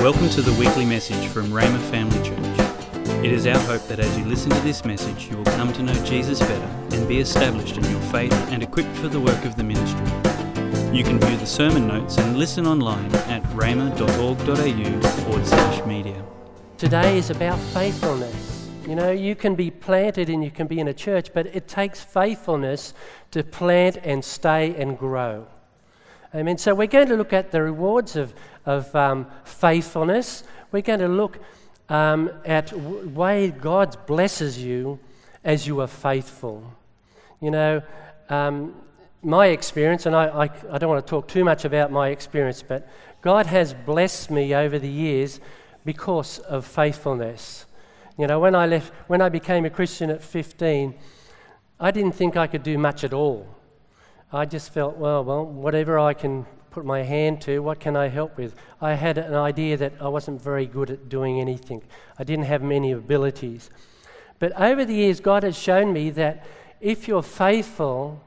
Welcome to the weekly message from Rhema Family Church. It is our hope that as you listen to this message, you will come to know Jesus better and be established in your faith and equipped for the work of the ministry. You can view the sermon notes and listen online at rhema.org.au forward slash media. Today is about faithfulness. You know, you can be planted and you can be in a church, but it takes faithfulness to plant and stay and grow. Amen. So we're going to look at the rewards of, of um, faithfulness. We're going to look um, at w- way God blesses you as you are faithful. You know, um, my experience, and I, I, I don't want to talk too much about my experience, but God has blessed me over the years because of faithfulness. You know, when I left, when I became a Christian at 15, I didn't think I could do much at all. I just felt, well, well, whatever I can put my hand to, what can I help with? I had an idea that I wasn't very good at doing anything. I didn't have many abilities. But over the years, God has shown me that if you're faithful,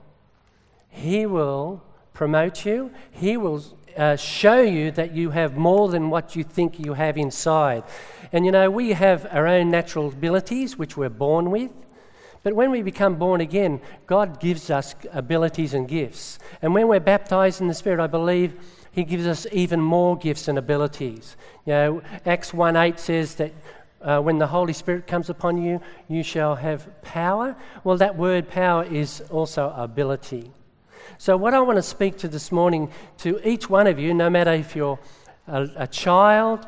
He will promote you. He will uh, show you that you have more than what you think you have inside. And you know, we have our own natural abilities, which we're born with. But when we become born again, God gives us abilities and gifts. And when we're baptized in the Spirit, I believe He gives us even more gifts and abilities. You know, Acts 1 8 says that uh, when the Holy Spirit comes upon you, you shall have power. Well, that word power is also ability. So, what I want to speak to this morning to each one of you, no matter if you're a, a child,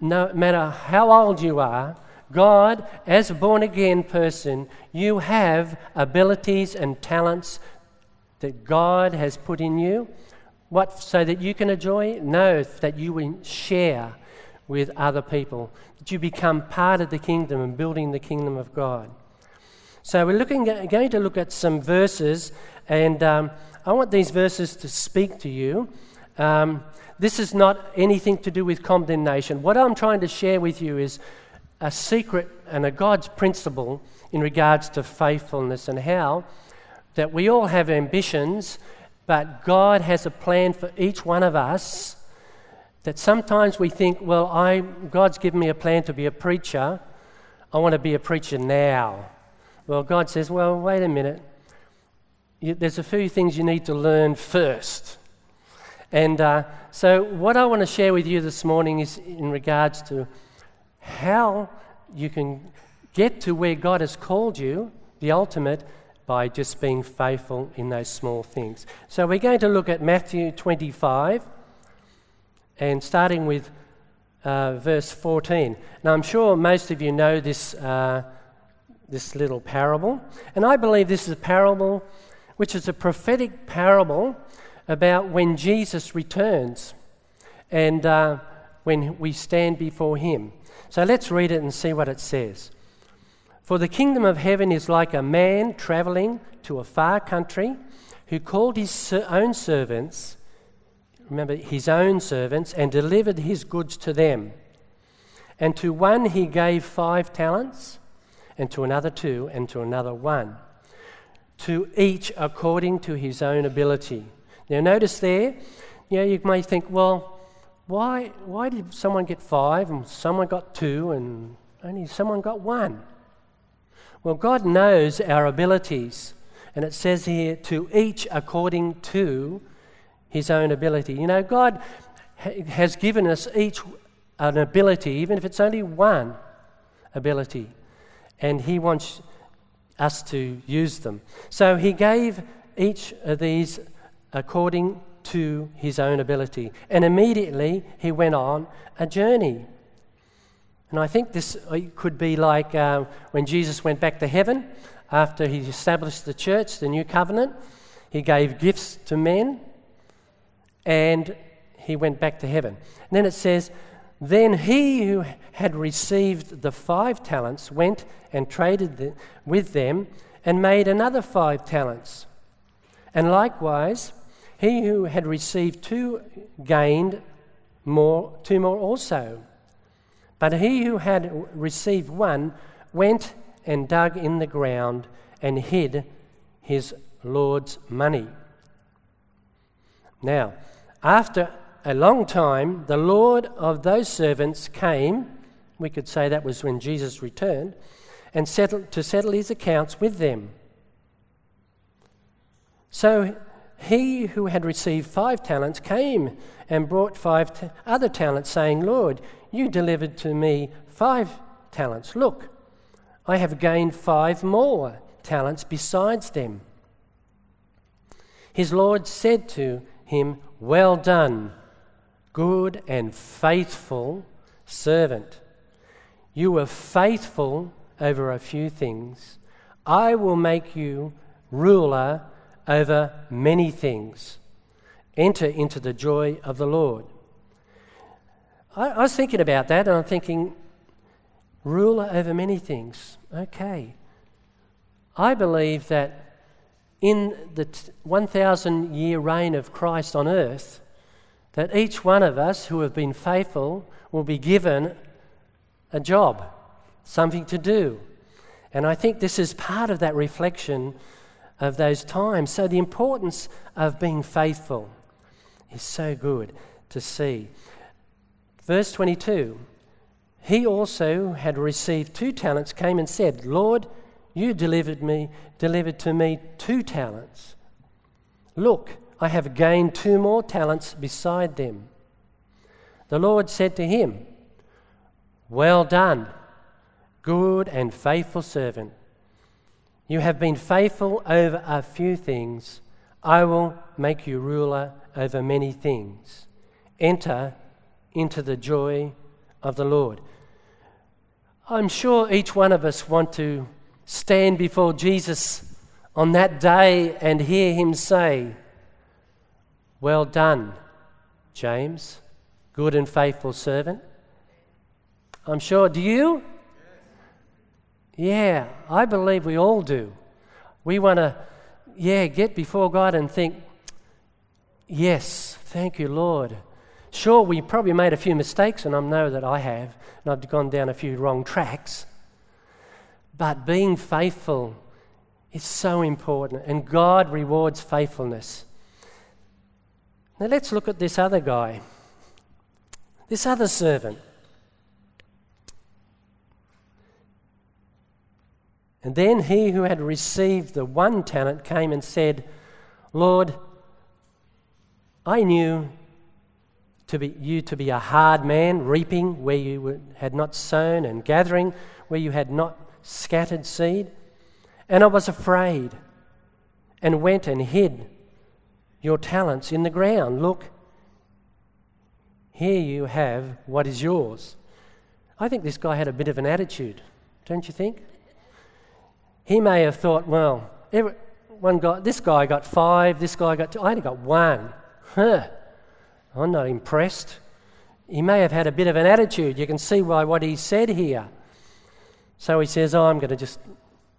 no matter how old you are, God, as a born again person, you have abilities and talents that God has put in you. What, so that you can enjoy? No, that you will share with other people, that you become part of the kingdom and building the kingdom of God. So we're looking at, going to look at some verses, and um, I want these verses to speak to you. Um, this is not anything to do with condemnation. What I'm trying to share with you is a secret and a God's principle in regards to faithfulness and how that we all have ambitions, but God has a plan for each one of us. That sometimes we think, well, I, God's given me a plan to be a preacher. I want to be a preacher now. Well, God says, well, wait a minute. You, there's a few things you need to learn first. And uh, so, what I want to share with you this morning is in regards to how you can get to where God has called you, the ultimate, by just being faithful in those small things. So we're going to look at Matthew 25 and starting with uh, verse 14. Now, I'm sure most of you know this, uh, this little parable, and I believe this is a parable which is a prophetic parable about when Jesus returns and uh, when we stand before him. So let's read it and see what it says. For the kingdom of heaven is like a man traveling to a far country who called his own servants, remember, his own servants, and delivered his goods to them. And to one he gave five talents, and to another two, and to another one, to each according to his own ability. Now, notice there, you know, you may think, well, why, why did someone get five and someone got two and only someone got one? Well, God knows our abilities. And it says here, to each according to his own ability. You know, God ha- has given us each an ability, even if it's only one ability. And he wants us to use them. So he gave each of these according to his own ability. And immediately he went on a journey. And I think this uh, could be like uh, when Jesus went back to heaven after he established the church, the new covenant. He gave gifts to men and he went back to heaven. And then it says, Then he who had received the five talents went and traded the, with them and made another five talents. And likewise, he who had received two gained more, two more also. But he who had received one went and dug in the ground and hid his Lord's money. Now, after a long time, the Lord of those servants came, we could say that was when Jesus returned, and settled, to settle his accounts with them. So he who had received five talents came and brought five other talents, saying, Lord, you delivered to me five talents. Look, I have gained five more talents besides them. His Lord said to him, Well done, good and faithful servant. You were faithful over a few things. I will make you ruler over many things. Enter into the joy of the Lord. I, I was thinking about that and I'm thinking, ruler over many things. Okay. I believe that in the 1,000 year reign of Christ on earth, that each one of us who have been faithful will be given a job, something to do. And I think this is part of that reflection of those times. So, the importance of being faithful is so good to see. Verse 22 He also had received two talents, came and said, Lord, you delivered me, delivered to me two talents. Look, I have gained two more talents beside them. The Lord said to him, Well done, good and faithful servant. You have been faithful over a few things. I will make you ruler over many things. Enter into the joy of the Lord. I'm sure each one of us want to stand before Jesus on that day and hear him say, Well done, James, good and faithful servant. I'm sure, do you? Yeah, I believe we all do. We want to, yeah, get before God and think, Yes, thank you, Lord. Sure, we probably made a few mistakes, and I know that I have, and I've gone down a few wrong tracks. But being faithful is so important, and God rewards faithfulness. Now let's look at this other guy, this other servant. And then he who had received the one talent came and said, Lord, I knew to be, you to be a hard man, reaping where you had not sown, and gathering where you had not scattered seed. And I was afraid and went and hid your talents in the ground. Look, here you have what is yours. I think this guy had a bit of an attitude, don't you think? He may have thought, well, one guy, this guy got five, this guy got two, I only got one. Huh, I'm not impressed. He may have had a bit of an attitude. You can see why what he said here. So he says, oh, I'm going to just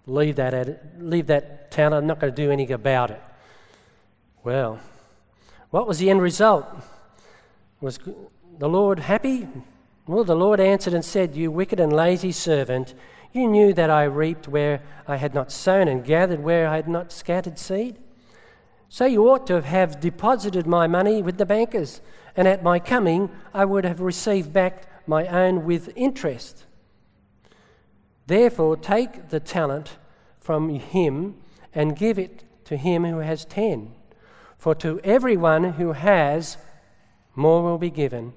leave that, leave that town. I'm not going to do anything about it. Well, what was the end result? Was the Lord happy? Well, the Lord answered and said, You wicked and lazy servant, you knew that I reaped where I had not sown and gathered where I had not scattered seed. So you ought to have deposited my money with the bankers, and at my coming I would have received back my own with interest. Therefore, take the talent from him and give it to him who has ten. For to everyone who has, more will be given,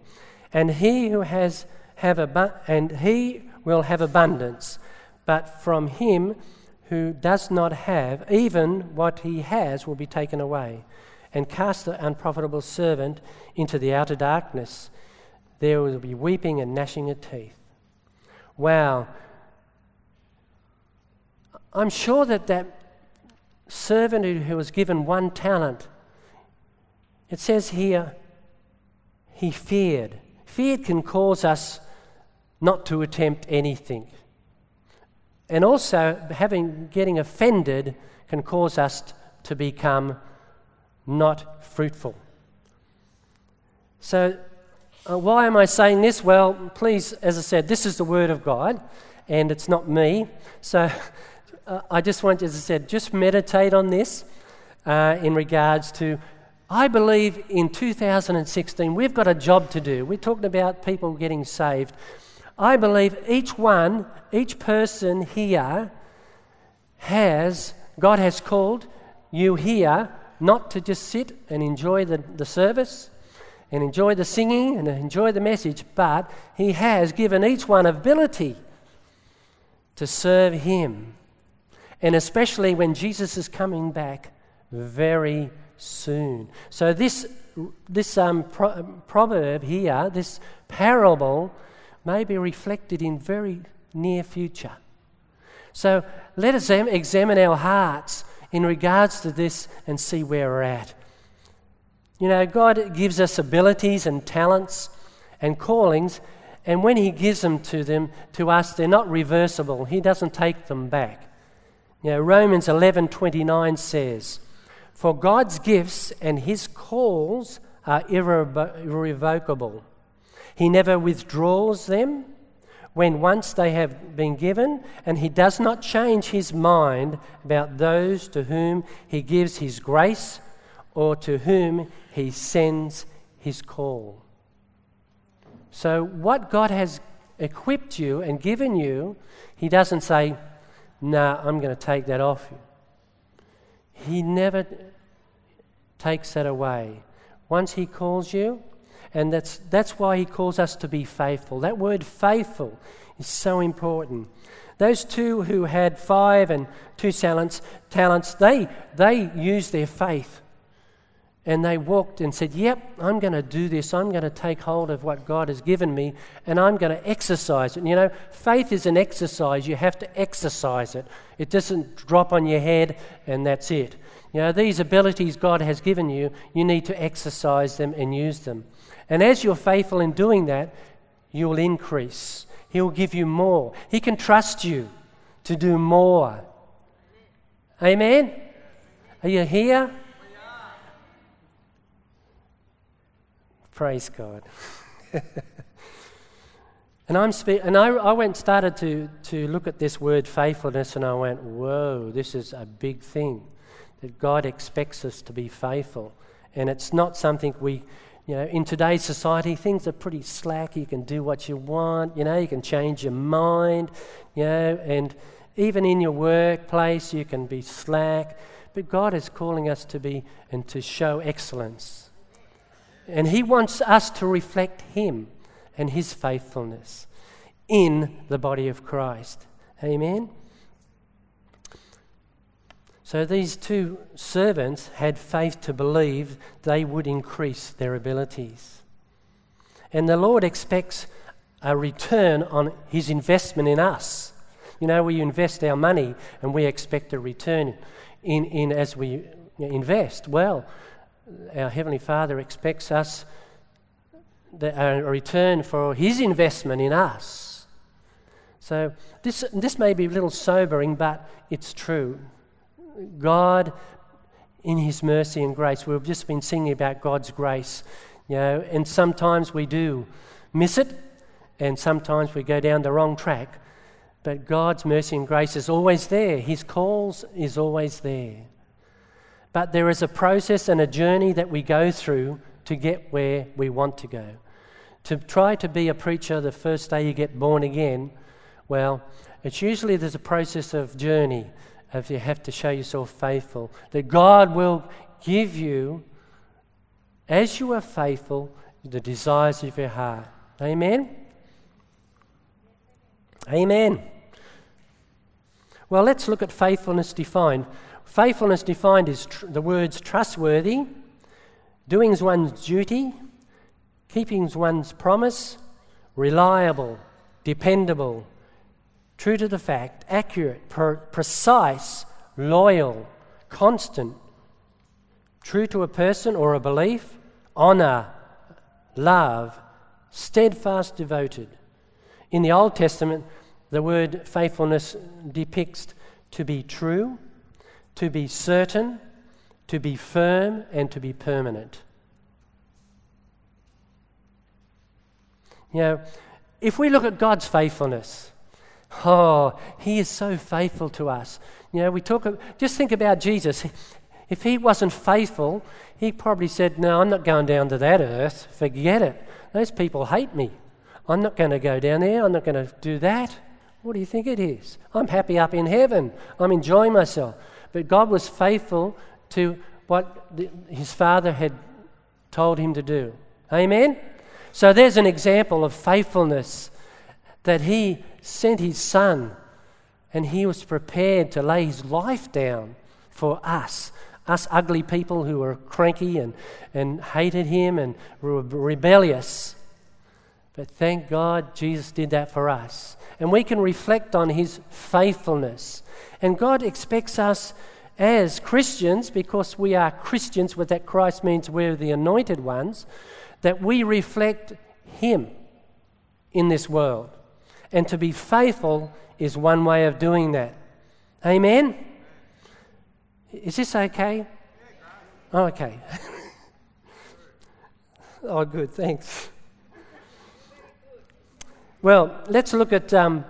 and he who has have abu- and he will have abundance. But from him who does not have, even what he has will be taken away. And cast the unprofitable servant into the outer darkness. There will be weeping and gnashing of teeth. Wow. I'm sure that that servant who was given one talent, it says here, he feared. Fear can cause us not to attempt anything. And also, having getting offended can cause us to become not fruitful. So, uh, why am I saying this? Well, please, as I said, this is the Word of God, and it's not me. So, uh, I just want, as I said, just meditate on this uh, in regards to I believe in 2016 we've got a job to do. We're talking about people getting saved. I believe each one, each person here has, God has called you here not to just sit and enjoy the, the service and enjoy the singing and enjoy the message, but He has given each one ability to serve Him. And especially when Jesus is coming back very soon. So, this, this um, pro- proverb here, this parable, may be reflected in very near future. So, let us examine our hearts in regards to this and see where we're at. You know, God gives us abilities and talents and callings, and when He gives them to them to us, they're not reversible. He doesn't take them back. You know, Romans 11:29 says, "For God's gifts and His calls are irrevocable. He never withdraws them." when once they have been given, and he does not change his mind about those to whom he gives his grace or to whom he sends his call. So, what God has equipped you and given you, he doesn't say, Nah, I'm going to take that off you. He never takes that away. Once he calls you, and that's, that's why he calls us to be faithful. That word faithful is so important. Those two who had five and two talents, talents they, they used their faith. And they walked and said, Yep, I'm going to do this. I'm going to take hold of what God has given me and I'm going to exercise it. And you know, faith is an exercise. You have to exercise it. It doesn't drop on your head and that's it. You know, these abilities God has given you, you need to exercise them and use them. And as you're faithful in doing that, you'll increase. He'll give you more. He can trust you to do more. Amen? Are you here? Praise God. and I'm spe- and I, I went started to, to look at this word faithfulness and I went, whoa, this is a big thing. That God expects us to be faithful. And it's not something we you know, in today's society, things are pretty slack. You can do what you want, you know, you can change your mind, you know, and even in your workplace, you can be slack. But God is calling us to be and to show excellence. And He wants us to reflect Him and His faithfulness in the body of Christ. Amen. So these two servants had faith to believe they would increase their abilities. And the Lord expects a return on his investment in us. You know, we invest our money and we expect a return in, in as we invest. Well, our Heavenly Father expects us the, a return for his investment in us. So this, this may be a little sobering, but it's true. God, in His mercy and grace, we've just been singing about God's grace, you know, and sometimes we do miss it, and sometimes we go down the wrong track. But God's mercy and grace is always there. His calls is always there. But there is a process and a journey that we go through to get where we want to go. To try to be a preacher the first day you get born again, well, it's usually there's a process of journey if you have to show yourself faithful, that God will give you, as you are faithful, the desires of your heart. Amen? Amen. Well, let's look at faithfulness defined. Faithfulness defined is tr- the words trustworthy, doing one's duty, keeping one's promise, reliable, dependable, true to the fact, accurate, per- precise, loyal, constant, true to a person or a belief, honor, love, steadfast, devoted. In the Old Testament, the word faithfulness depicts to be true, to be certain, to be firm, and to be permanent. You know, if we look at God's faithfulness, Oh, he is so faithful to us. You know, we talk, just think about Jesus. If he wasn't faithful, he probably said, No, I'm not going down to that earth. Forget it. Those people hate me. I'm not going to go down there. I'm not going to do that. What do you think it is? I'm happy up in heaven. I'm enjoying myself. But God was faithful to what his father had told him to do. Amen? So there's an example of faithfulness that he sent his son and he was prepared to lay his life down for us. Us ugly people who were cranky and, and hated him and were rebellious. But thank God Jesus did that for us. And we can reflect on his faithfulness. And God expects us as Christians, because we are Christians, what that Christ means we're the anointed ones, that we reflect him in this world. And to be faithful is one way of doing that. Amen? Is this okay? Oh, okay. oh, good, thanks. Well, let's look at um,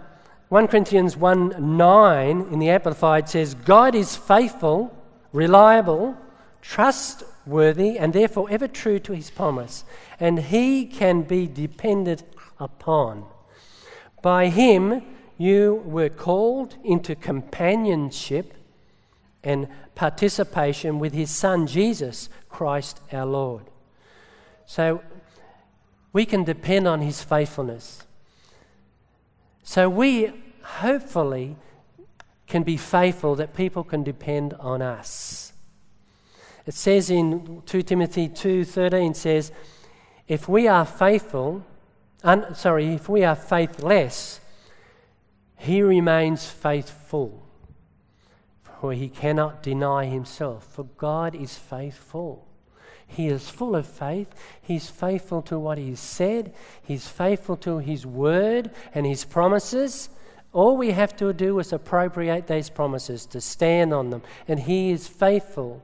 1 Corinthians 1 9 in the Amplified says, God is faithful, reliable, trustworthy, and therefore ever true to his promise, and he can be depended upon. By him you were called into companionship and participation with his Son Jesus Christ our Lord. So we can depend on his faithfulness. So we hopefully can be faithful that people can depend on us. It says in 2 Timothy 2:13 says, if we are faithful, un, sorry, if we are faithless, he remains faithful, for he cannot deny himself, for God is faithful. He is full of faith. He's faithful to what He's said. He's faithful to His word and His promises. All we have to do is appropriate those promises, to stand on them. And He is faithful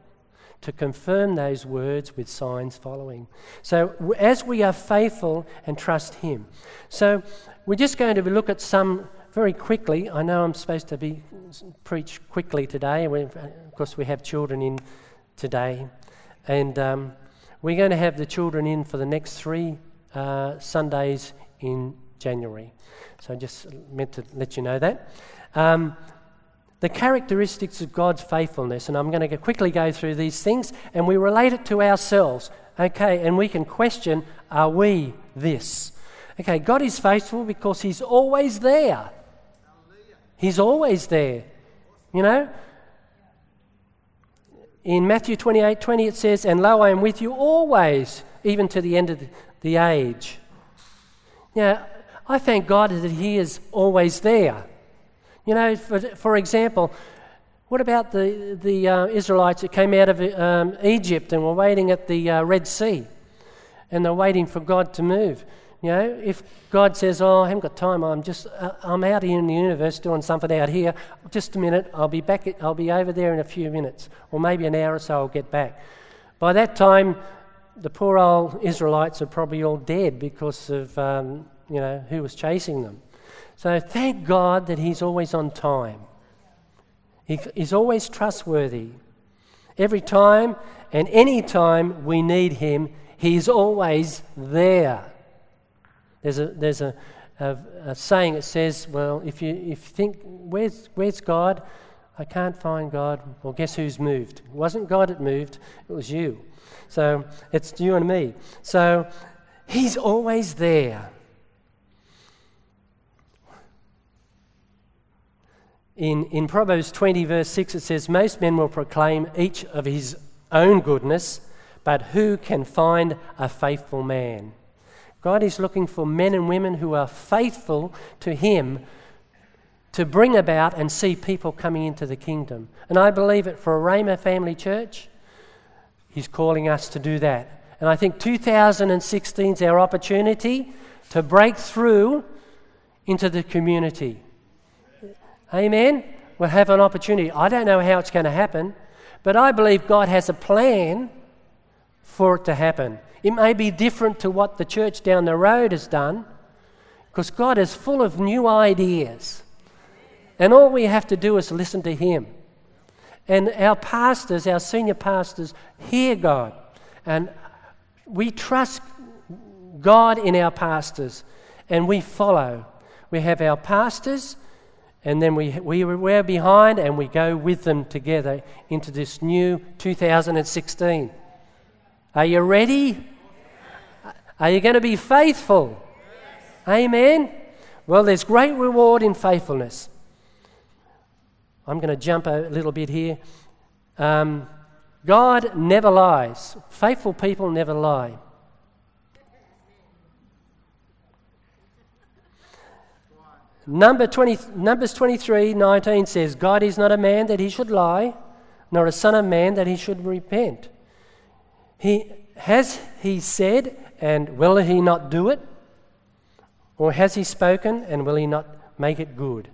to confirm those words with signs following. So, as we are faithful and trust Him. So, we're just going to look at some very quickly. I know I'm supposed to be preach quickly today. Of course, we have children in today. And um, we're going to have the children in for the next three uh, Sundays in January. So I just meant to let you know that. Um, the characteristics of God's faithfulness, and I'm going to quickly go through these things, and we relate it to ourselves. Okay, and we can question are we this? Okay, God is faithful because He's always there. He's always there. You know, in Matthew 28 20, it says, And lo, I am with you always, even to the end of the age. Now, I thank God that He is always there. You know, for, for example, what about the, the uh, Israelites that came out of um, Egypt and were waiting at the uh, Red Sea? And they're waiting for God to move. You know, if God says, "Oh, I haven't got time. I'm just uh, I'm out here in the universe doing something out here. Just a minute. I'll be back. I'll be over there in a few minutes, or maybe an hour or so. I'll get back." By that time, the poor old Israelites are probably all dead because of um, you know who was chasing them. So thank God that He's always on time. He, he's always trustworthy. Every time and any time we need Him, He's always there. There's a, there's a, a, a saying that says, well, if you, if you think, where's, where's God? I can't find God. Well, guess who's moved? It wasn't God that moved, it was you. So it's you and me. So He's always there. In, in Proverbs 20, verse 6, it says, Most men will proclaim each of his own goodness, but who can find a faithful man? God is looking for men and women who are faithful to Him to bring about and see people coming into the kingdom. And I believe it for a Rhema family church, He's calling us to do that. And I think 2016 is our opportunity to break through into the community. Amen? We'll have an opportunity. I don't know how it's going to happen, but I believe God has a plan for it to happen. It may be different to what the church down the road has done because God is full of new ideas. And all we have to do is listen to Him. And our pastors, our senior pastors, hear God. And we trust God in our pastors and we follow. We have our pastors and then we, we we're behind and we go with them together into this new 2016. Are you ready? Are you going to be faithful? Amen. Well, there's great reward in faithfulness. I'm going to jump a little bit here. Um, God never lies. Faithful people never lie. Number 20, Numbers 23 19 says, God is not a man that he should lie, nor a son of man that he should repent. He, has he said, and will he not do it? Or has he spoken, and will he not make it good?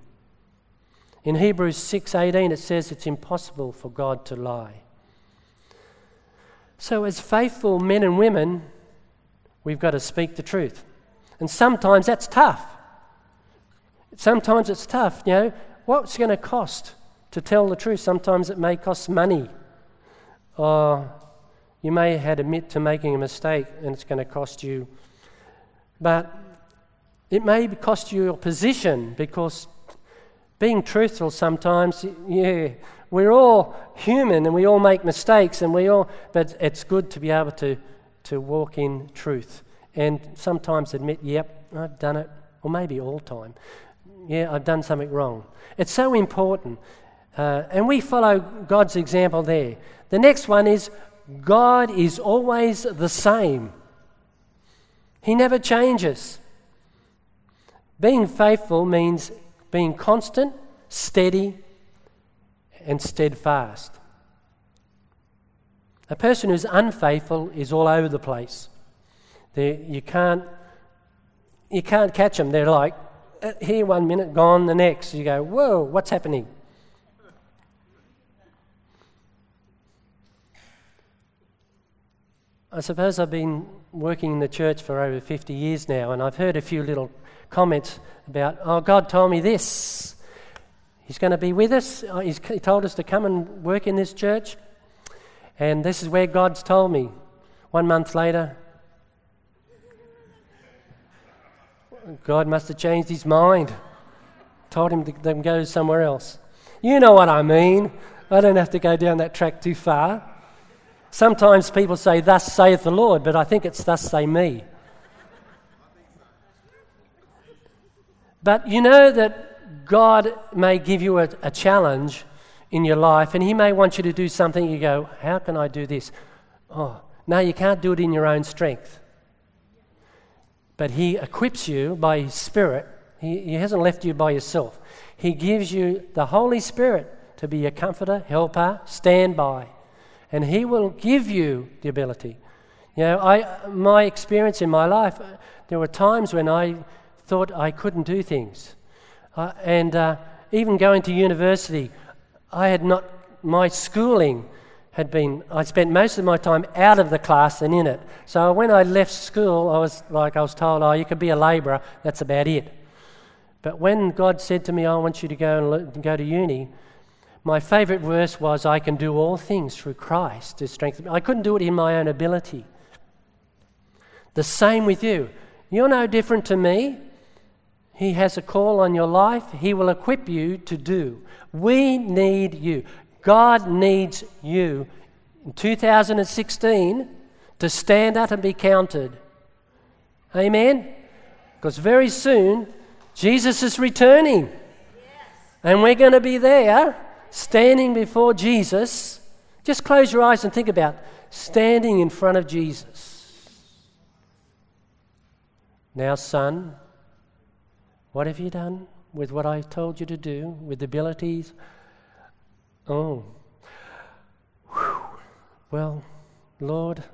In Hebrews 6:18 it says it's impossible for God to lie. So as faithful men and women, we've got to speak the truth. And sometimes that's tough. Sometimes it's tough, you know. What's going to cost to tell the truth? Sometimes it may cost money. Or you may have admit to making a mistake and it's going to cost you. But it may cost you your position because being truthful sometimes, yeah, we're all human and we all make mistakes and we all, but it's good to be able to, to walk in truth and sometimes admit, yep, I've done it, or maybe all time. Yeah, I've done something wrong. It's so important. Uh, and we follow God's example there. The next one is God is always the same, He never changes. Being faithful means being constant, steady, and steadfast. A person who's unfaithful is all over the place. They're, you can't you can't catch them. They're like Uh, here one minute, gone the next. You go, whoa, what's happening? I suppose I've been working in the church for over 50 years now, and I've heard a few little comments about, oh, God told me this. He's going to be with us. Oh, he's, he told us to come and work in this church. And this is where God's told me. One month later, God must have changed his mind, told him to, to go somewhere else. You know what I mean. I don't have to go down that track too far. Sometimes people say, Thus saith the Lord, but I think it's thus say me. But you know that God may give you a, a, challenge in your life, and He may want you to do something. You go, How can I do this? Oh, no, you can't do it in your own strength. But He equips you by His Spirit. He, he hasn't left you by yourself. He gives you the Holy Spirit to be a comforter, helper, stand by. And He will give you the ability. You know, I, my experience in my life, there were times when I thought I couldn't do things. Uh, and uh, even going to university, I had not, my schooling had been, I spent most of my time out of the class than in it. So when I left school, I was like, I was told, oh, you could be a labourer, that's about it. But when God said to me, I want you to go and go to uni, my favourite verse was, I can do all things through Christ to strengthen me. I couldn't do it in my own ability. The same with you. You're no different to me. He has a call on your life, He will equip you to do. We need you. God needs you in 2016 to stand up and be counted. Amen? Because very soon, Jesus is returning. And we're going to be there, standing before Jesus. Just close your eyes and think about standing in front of Jesus. Now, son, what have you done with what I've told you to do, with the abilities? Oh, Whew. well, Lord,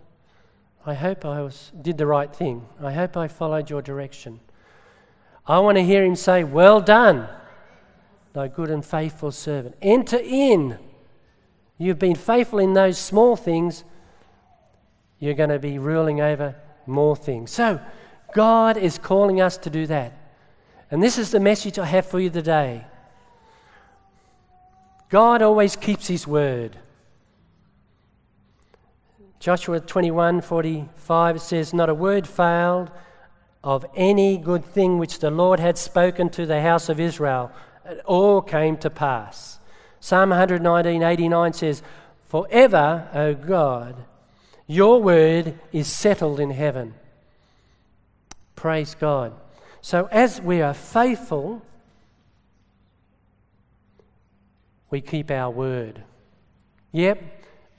I hope I was, did the right thing. I hope I followed your direction. I want to hear him say, Well done, thy good and faithful servant. Enter in. You've been faithful in those small things, you're going to be ruling over more things. So, God is calling us to do that. And this is the message I have for you today. God always keeps his word. Joshua 21 45 says, Not a word failed of any good thing which the Lord had spoken to the house of Israel. It all came to pass. Psalm 119 89 says, Forever, O God, your word is settled in heaven. Praise God. So, as we are faithful, we keep our word. Yep,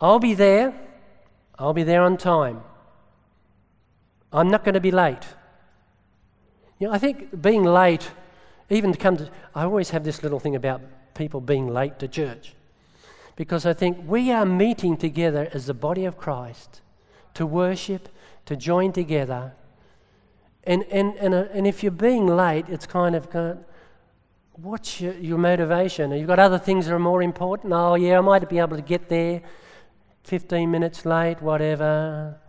I'll be there. I'll be there on time. I'm not going to be late. You know, I think being late, even to come to, I always have this little thing about people being late to church. Because I think we are meeting together as the body of Christ to worship, to join together. And, and, and, uh, and if you're being late, it's kind of, kind of what's your, your motivation? You've got other things that are more important. Oh, yeah, I might be able to get there 15 minutes late, whatever.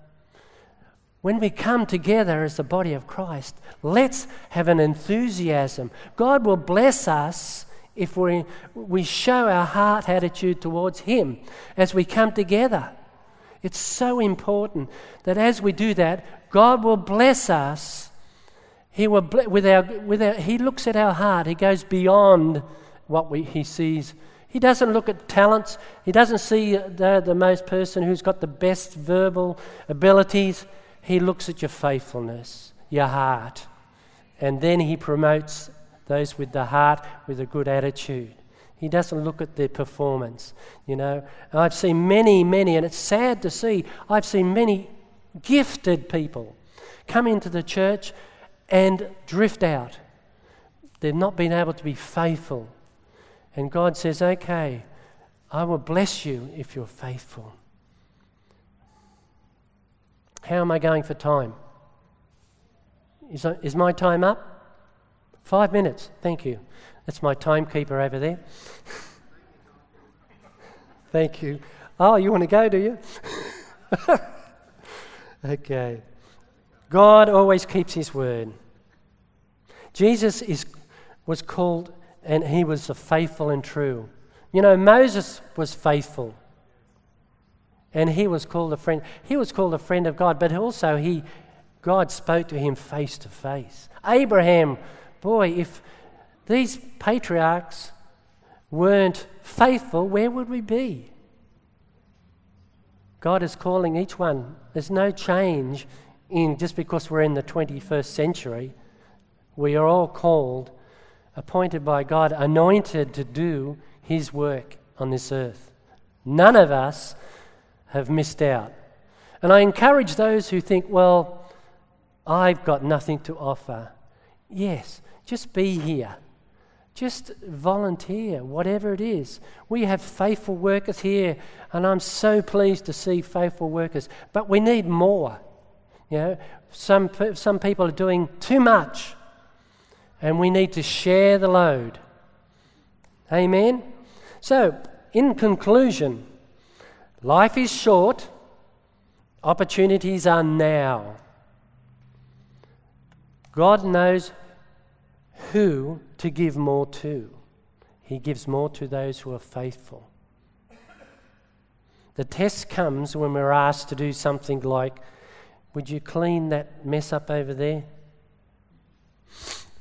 When we come together as the body of Christ, let's have an enthusiasm. God will bless us if we, we show our heart attitude towards Him as we come together. It's so important that as we do that, God will bless us. He, with our, with our, he looks at our heart, He goes beyond what we, He sees he doesn't look at talents. He doesn't see uh, the, the most person who's got the best verbal abilities. He looks at your faithfulness, your heart. And then he promotes those with the heart with a good attitude. He doesn't look at their performance, you know. I've seen many, many, and it's sad to see, I've seen many gifted people come into the church and drift out. They've not been able to be faithful and God says, Okay, I will bless you if you're faithful. How am I going for time? Is, is my time up? Five minutes. Thank you. That's my timekeeper over there. Thank you. Oh, you want to go, do you? okay. God always keeps his word. Jesus is, was called and he was faithful and true. You know, Moses was faithful. And he was called a friend. He was called a friend of God, but also he God spoke to him face to face. Abraham, boy, if these patriarchs weren't faithful, where would we be? God is calling each one. There's no change in just because we're in the 21st century. We are all called appointed by God, anointed to do His work on this earth. None of us have missed out. And I encourage those who think, well, I've got nothing to offer. Yes, just be here. Just volunteer, whatever it is. We have faithful workers here, and I'm so pleased to see faithful workers. But we need more. You know, some, some people are doing too much and we need to share the load. Amen? So, in conclusion, life is short, opportunities are now. God knows who to give more to. He gives more to those who are faithful. The test comes when we're asked to do something like, Would you clean that mess up over there?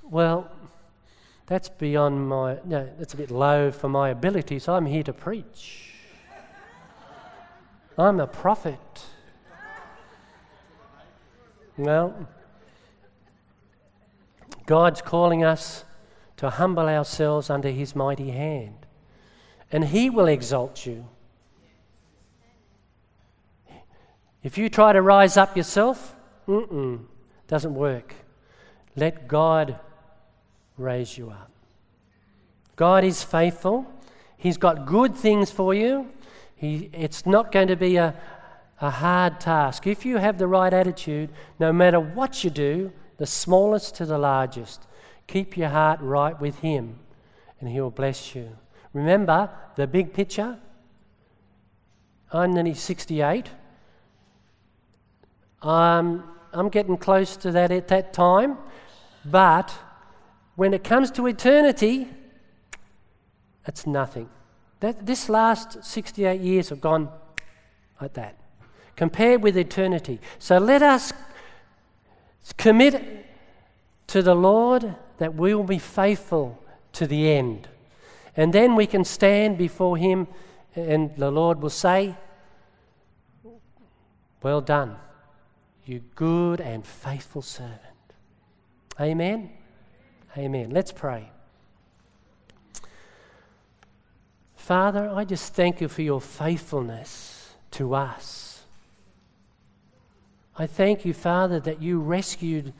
Well, that's beyond my, no, that's a bit low for my ability, so I'm here to preach. I'm a prophet. Well, God's calling us to humble ourselves under His mighty hand, and He will exalt you. If you try to rise up yourself, mm doesn't work. Let God raise you up. God is faithful. He's got good things for you. He, it's not going to be a, a hard task. If you have the right attitude, no matter what you do, the smallest to the largest, keep your heart right with Him and He will bless you. Remember the big picture? I'm nearly 68. Um, I'm getting close to that at that time, but when it comes to eternity, it's nothing. That, this last 68 years have gone like that, compared with eternity. So let us commit to the Lord that we will be faithful to the end. And then we can stand before Him and the Lord will say, Well done, you good and faithful servant. Amen. Amen. Let's pray. Father, I just thank you for your faithfulness to us. I thank you, Father, that you rescued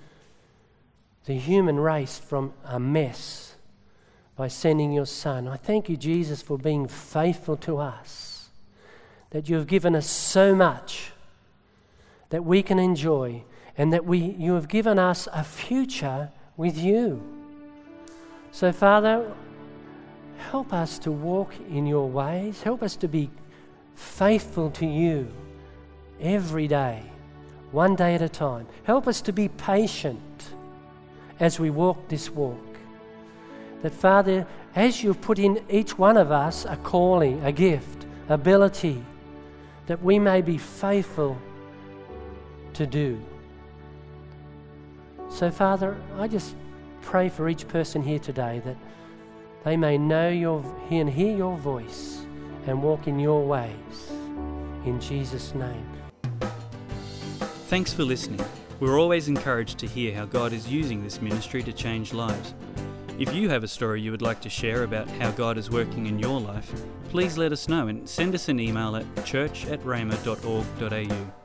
the human race from a mess by sending your Son. I thank you, Jesus, for being faithful to us, that you have given us so much that we can enjoy, and that we, you have given us a future with you. So, Father, help us to walk in your ways. Help us to be faithful to you every day, one day at a time. Help us to be patient as we walk this walk. That, Father, as you've put in each one of us a calling, a gift, ability, that we may be faithful to do. So, Father, I just pray for each person here today that they may know your and hear your voice and walk in your ways. In Jesus' name. Thanks for listening. We're always encouraged to hear how God is using this ministry to change lives. If you have a story you would like to share about how God is working in your life, please let us know and send us an email at church at rhema.org.au.